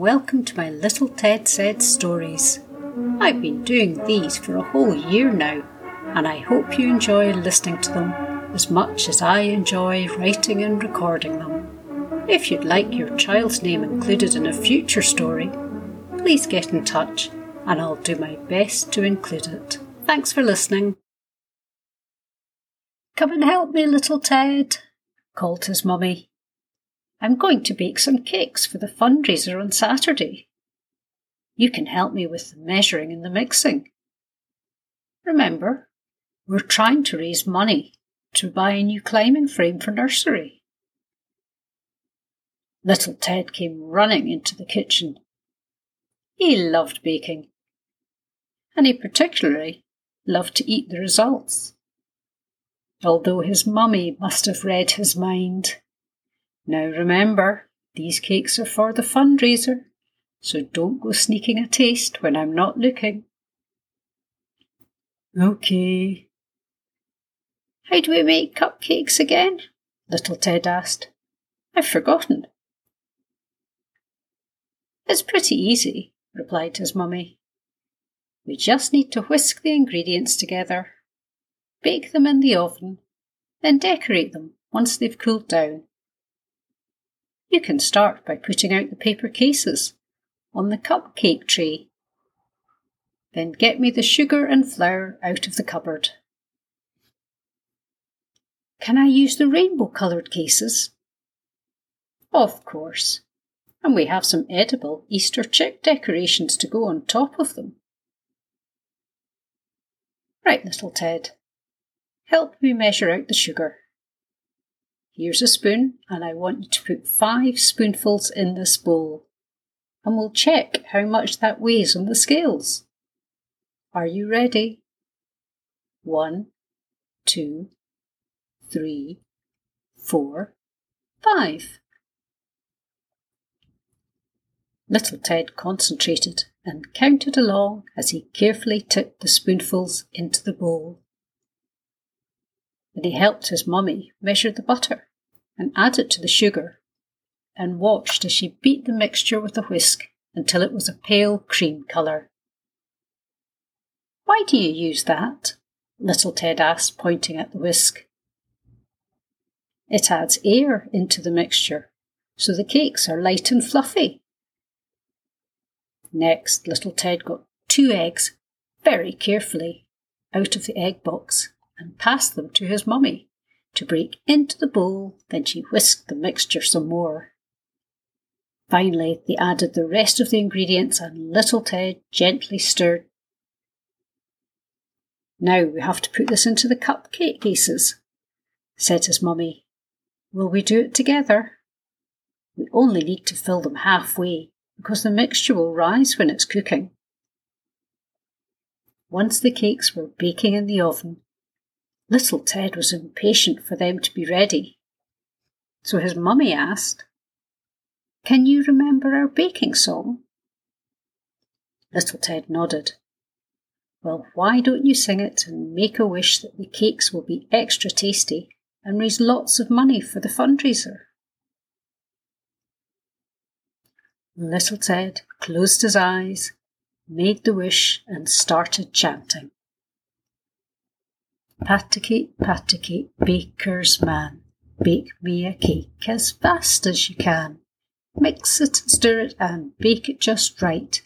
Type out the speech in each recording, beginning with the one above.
Welcome to my Little Ted Said stories. I've been doing these for a whole year now, and I hope you enjoy listening to them as much as I enjoy writing and recording them. If you'd like your child's name included in a future story, please get in touch and I'll do my best to include it. Thanks for listening. Come and help me, little Ted, called his mummy. I'm going to bake some cakes for the fundraiser on Saturday. You can help me with the measuring and the mixing. Remember, we're trying to raise money to buy a new climbing frame for nursery. Little Ted came running into the kitchen. He loved baking, and he particularly loved to eat the results. Although his mummy must have read his mind. Now remember, these cakes are for the fundraiser, so don't go sneaking a taste when I'm not looking. Okay. How do we make cupcakes again? Little Ted asked. I've forgotten. It's pretty easy, replied his mummy. We just need to whisk the ingredients together, bake them in the oven, then decorate them once they've cooled down. You can start by putting out the paper cases on the cupcake tray. Then get me the sugar and flour out of the cupboard. Can I use the rainbow coloured cases? Of course. And we have some edible Easter chick decorations to go on top of them. Right, little Ted. Help me measure out the sugar. Here's a spoon, and I want you to put five spoonfuls in this bowl. And we'll check how much that weighs on the scales. Are you ready? One, two, three, four, five. Little Ted concentrated and counted along as he carefully tipped the spoonfuls into the bowl. Then he helped his mummy measure the butter and add it to the sugar and watched as she beat the mixture with a whisk until it was a pale cream colour. Why do you use that? Little Ted asked, pointing at the whisk. It adds air into the mixture, so the cakes are light and fluffy. Next, little Ted got two eggs very carefully out of the egg box and passed them to his mummy to break into the bowl. Then she whisked the mixture some more. Finally, they added the rest of the ingredients and little Ted gently stirred. Now we have to put this into the cupcake cases, said his mummy. Will we do it together? We only need to fill them halfway because the mixture will rise when it's cooking. Once the cakes were baking in the oven, Little Ted was impatient for them to be ready. So his mummy asked, Can you remember our baking song? Little Ted nodded. Well, why don't you sing it and make a wish that the cakes will be extra tasty and raise lots of money for the fundraiser? Little Ted closed his eyes, made the wish, and started chanting. Pat-a-cake, pat-a-cake, baker's man, bake me a cake as fast as you can. Mix it, stir it, and bake it just right,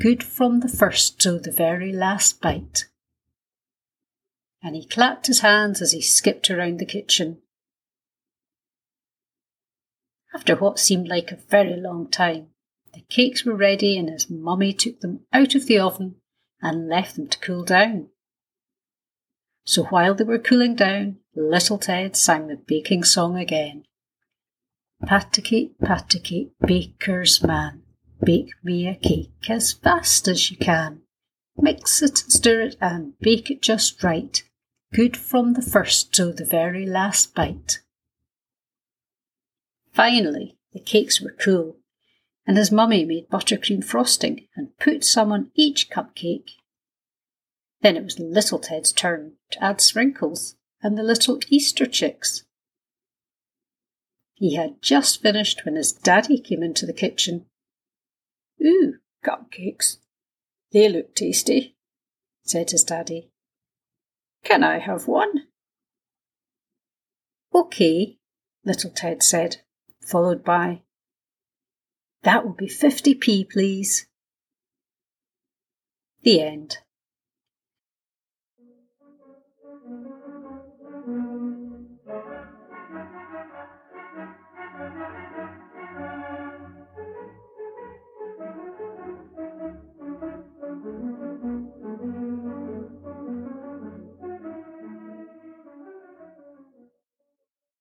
good from the first to the very last bite. And he clapped his hands as he skipped around the kitchen. After what seemed like a very long time, the cakes were ready, and his mummy took them out of the oven and left them to cool down. So while they were cooling down, little Ted sang the baking song again. Pat-a-cake, pat-a-cake, baker's man, bake me a cake as fast as you can. Mix it, stir it, and bake it just right, good from the first to the very last bite. Finally, the cakes were cool, and his mummy made buttercream frosting and put some on each cupcake then it was Little Ted's turn to add sprinkles and the little Easter chicks. He had just finished when his daddy came into the kitchen. Ooh, cupcakes. They look tasty, said his daddy. Can I have one? OK, little Ted said, followed by, That will be 50p, please. The end.